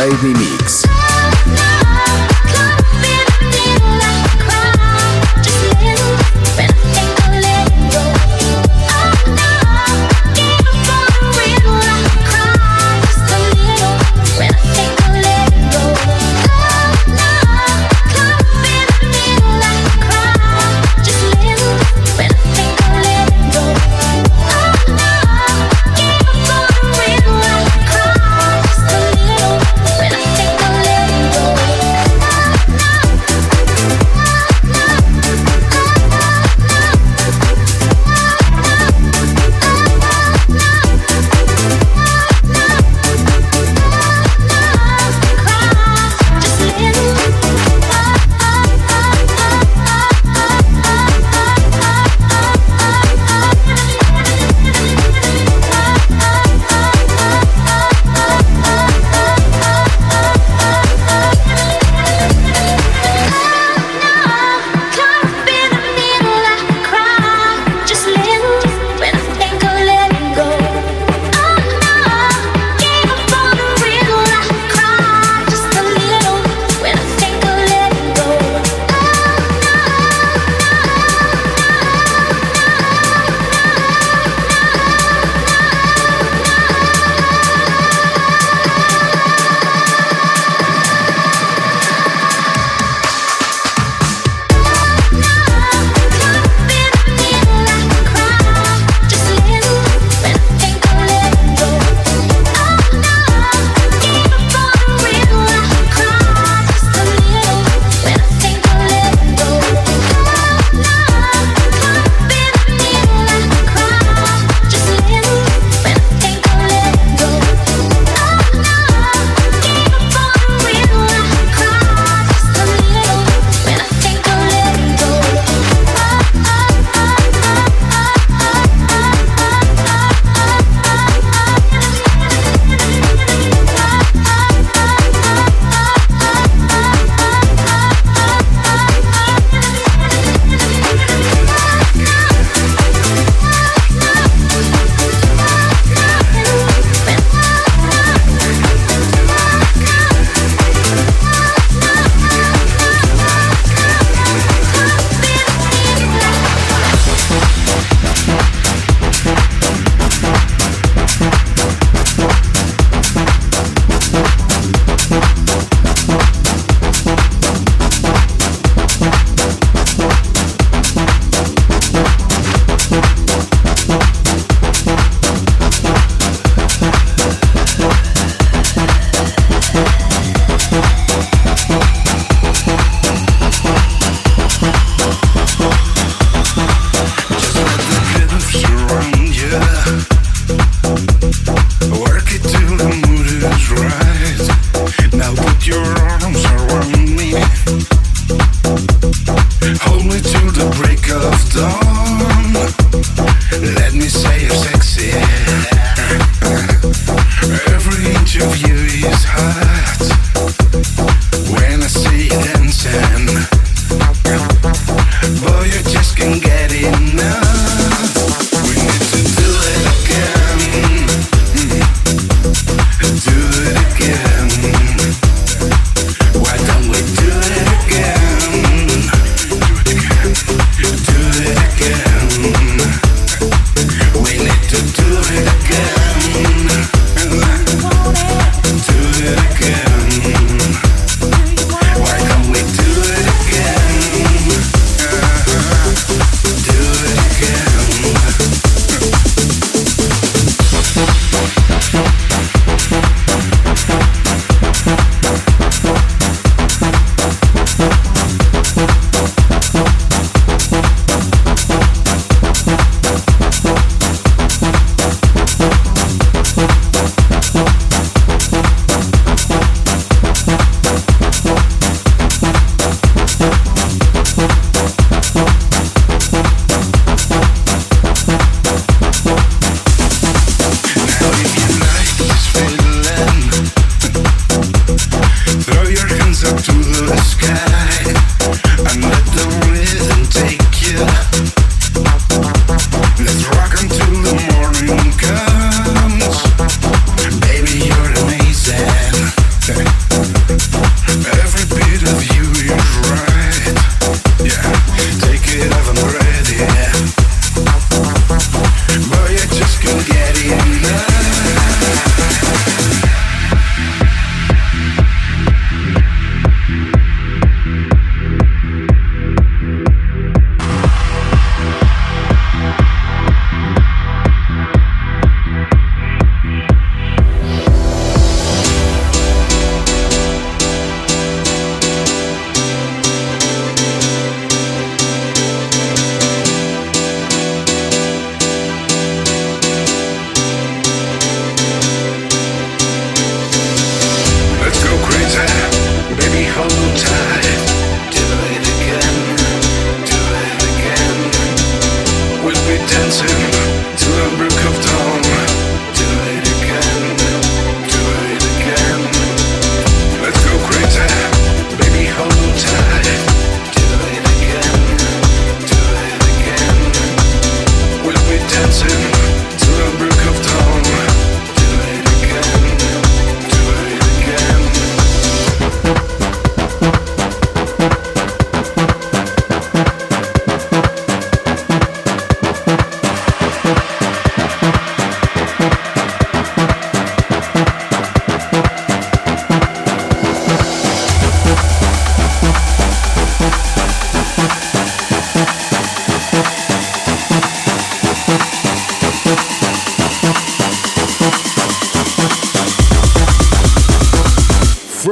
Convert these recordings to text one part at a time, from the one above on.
Crazy Me.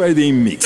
Inside in Mix.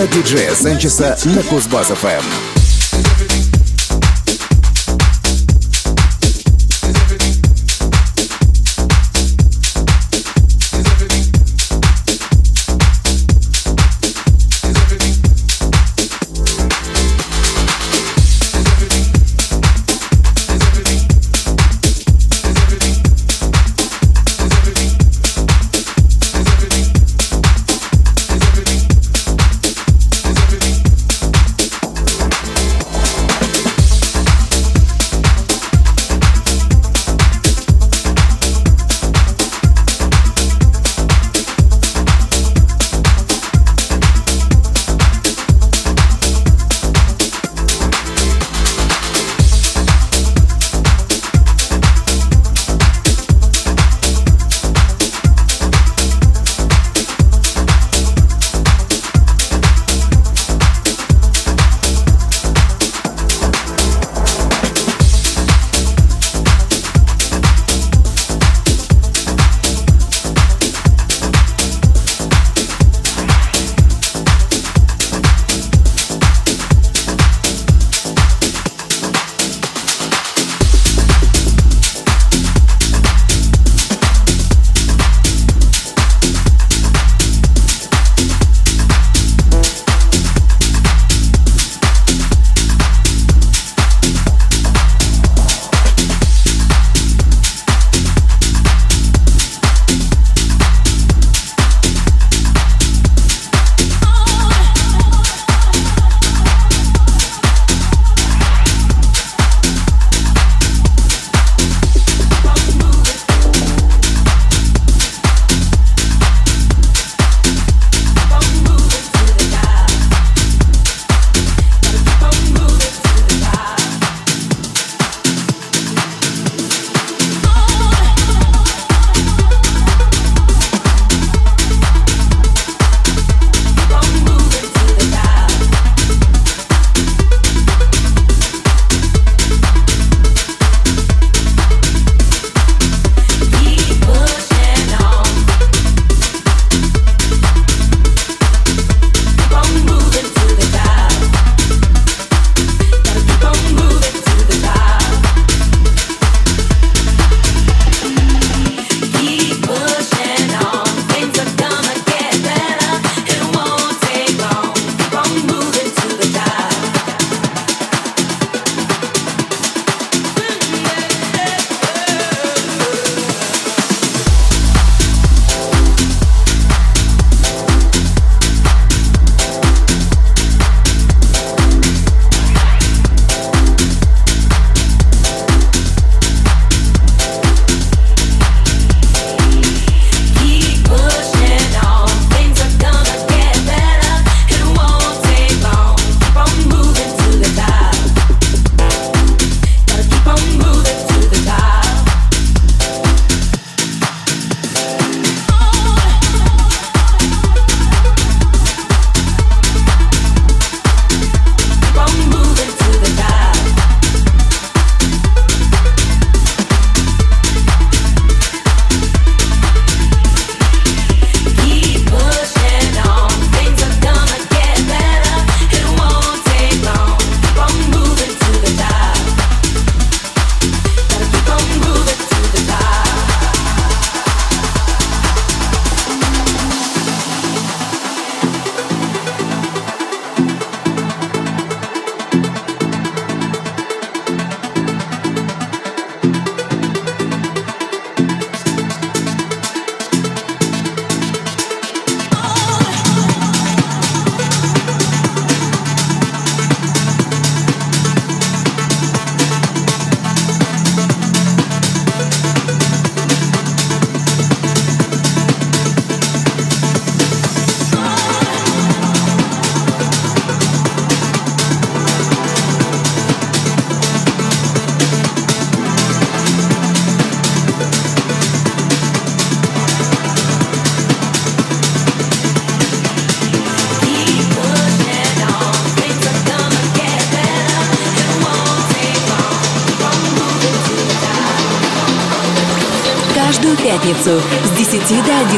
От диджея Санчеса на Кузбасс-ФМ.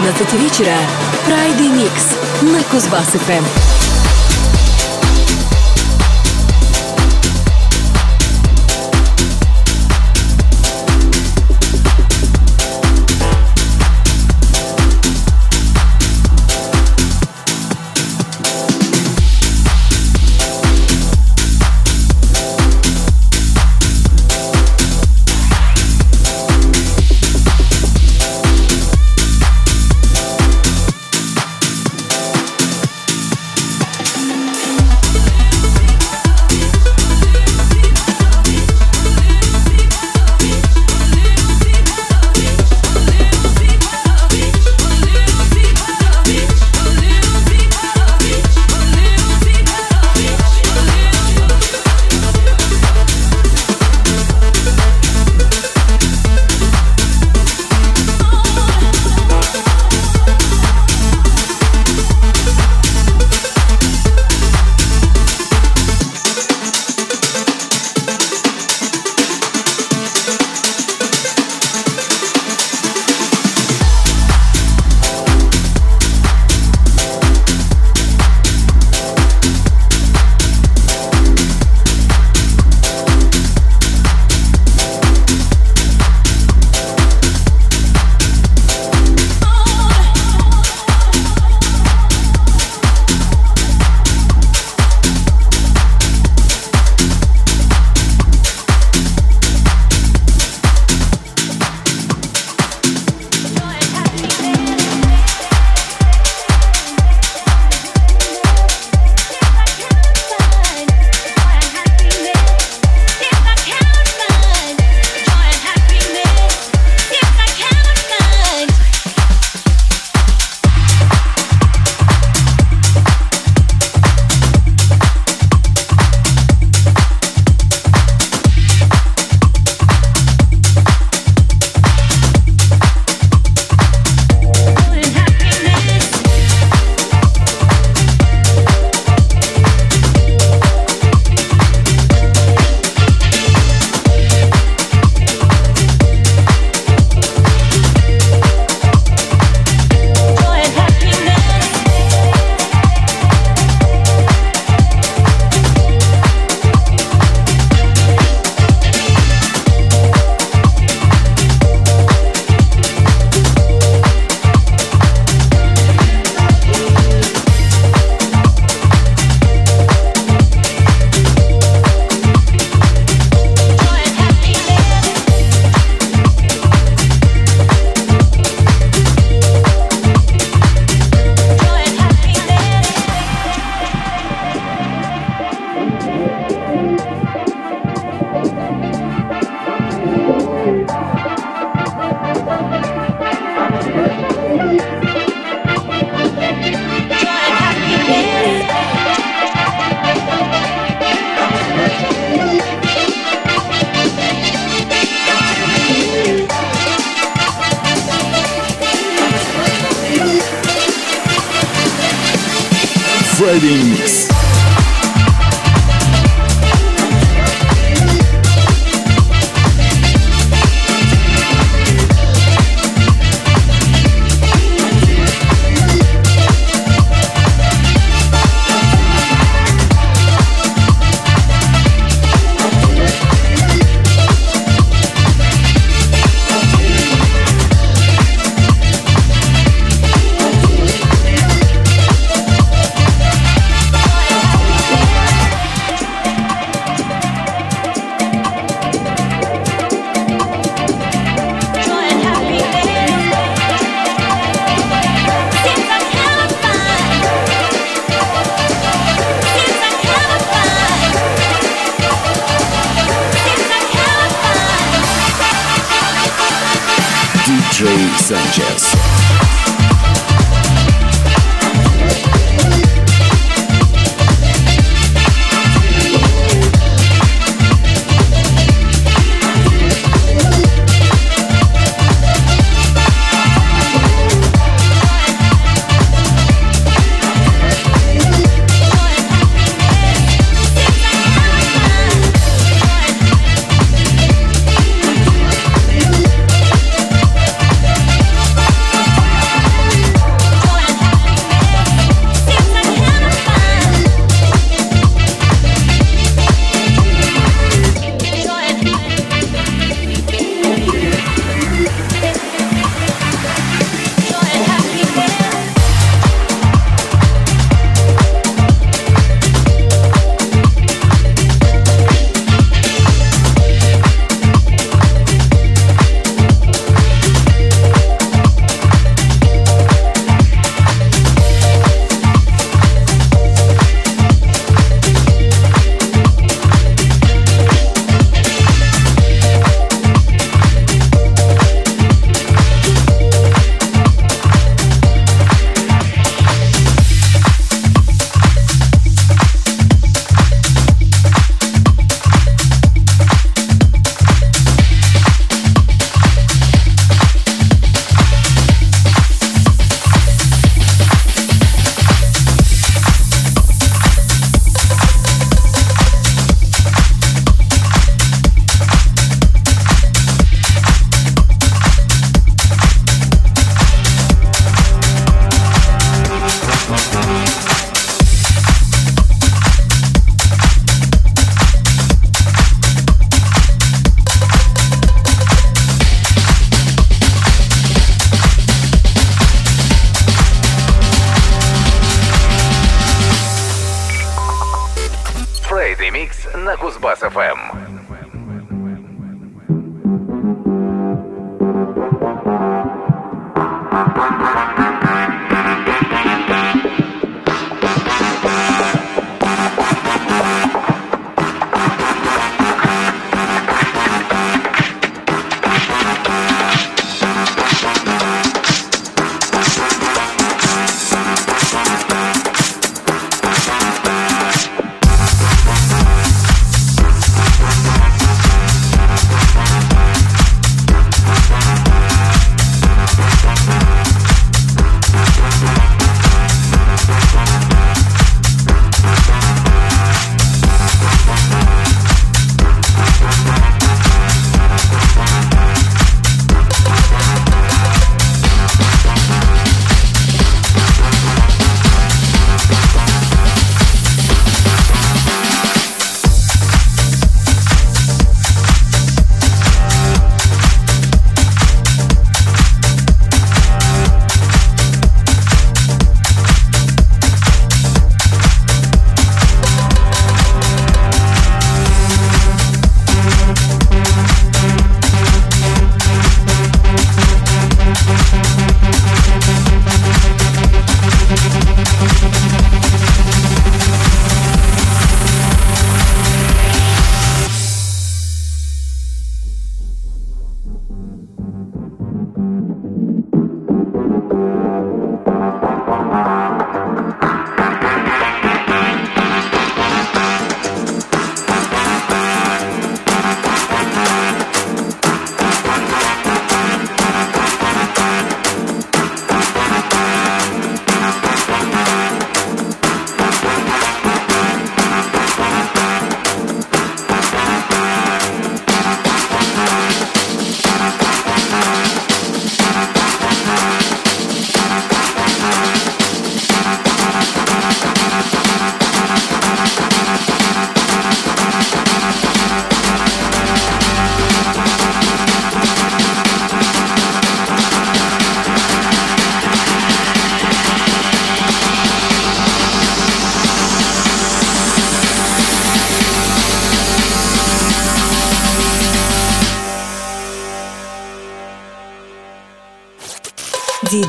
11 вечера Friday Mix на Кузбасс-ФМ.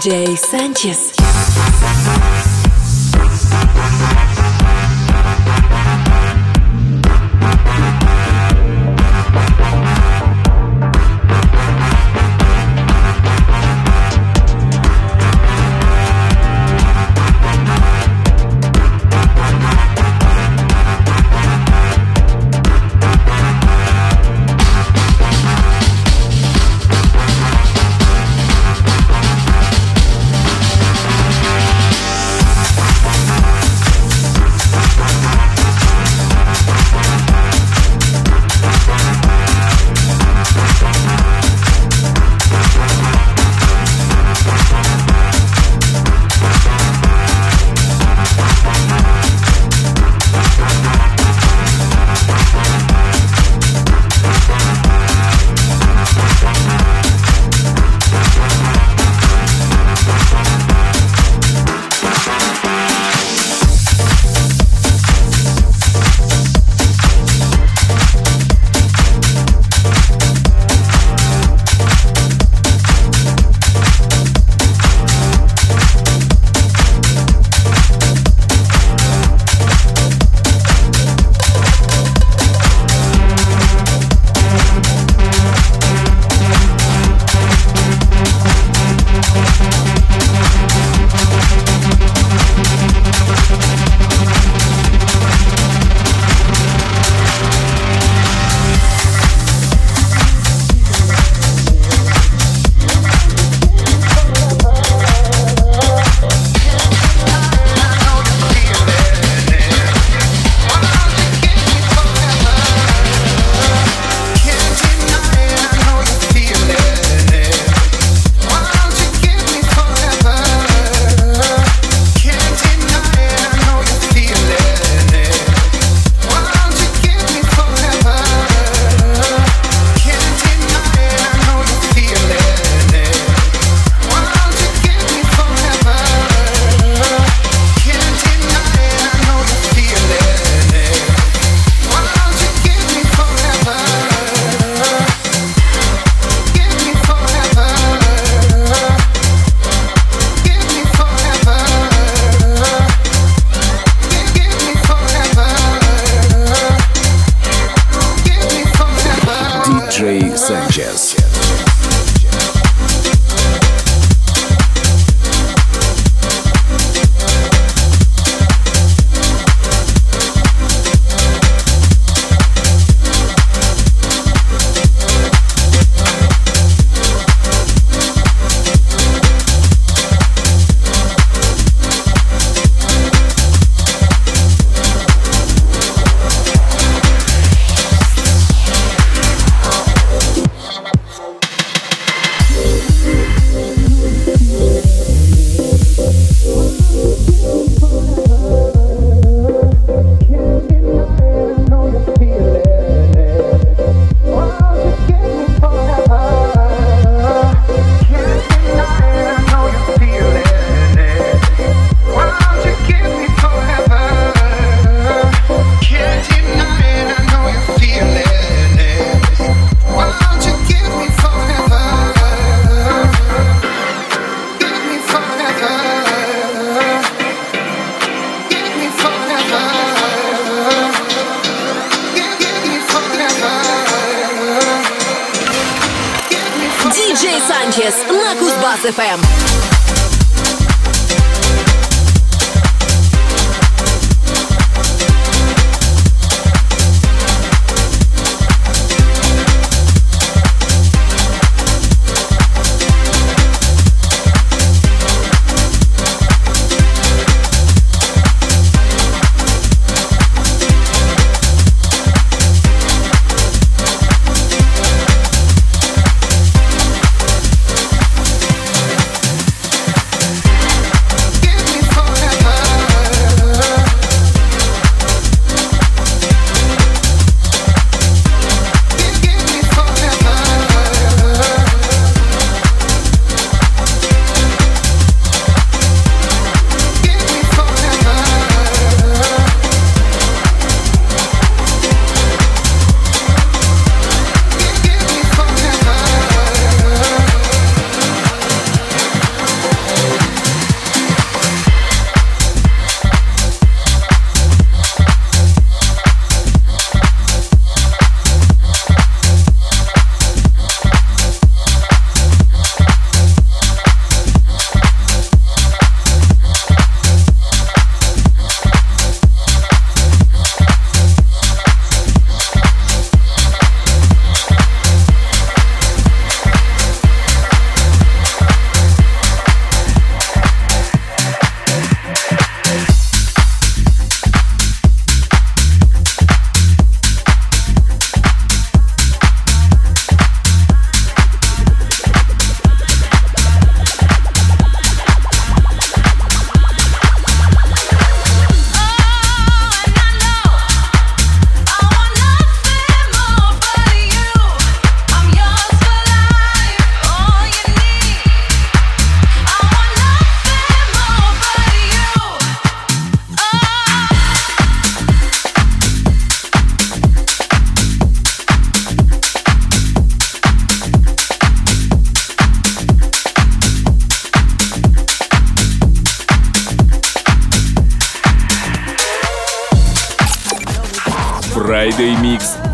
DJ Sanchez.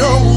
no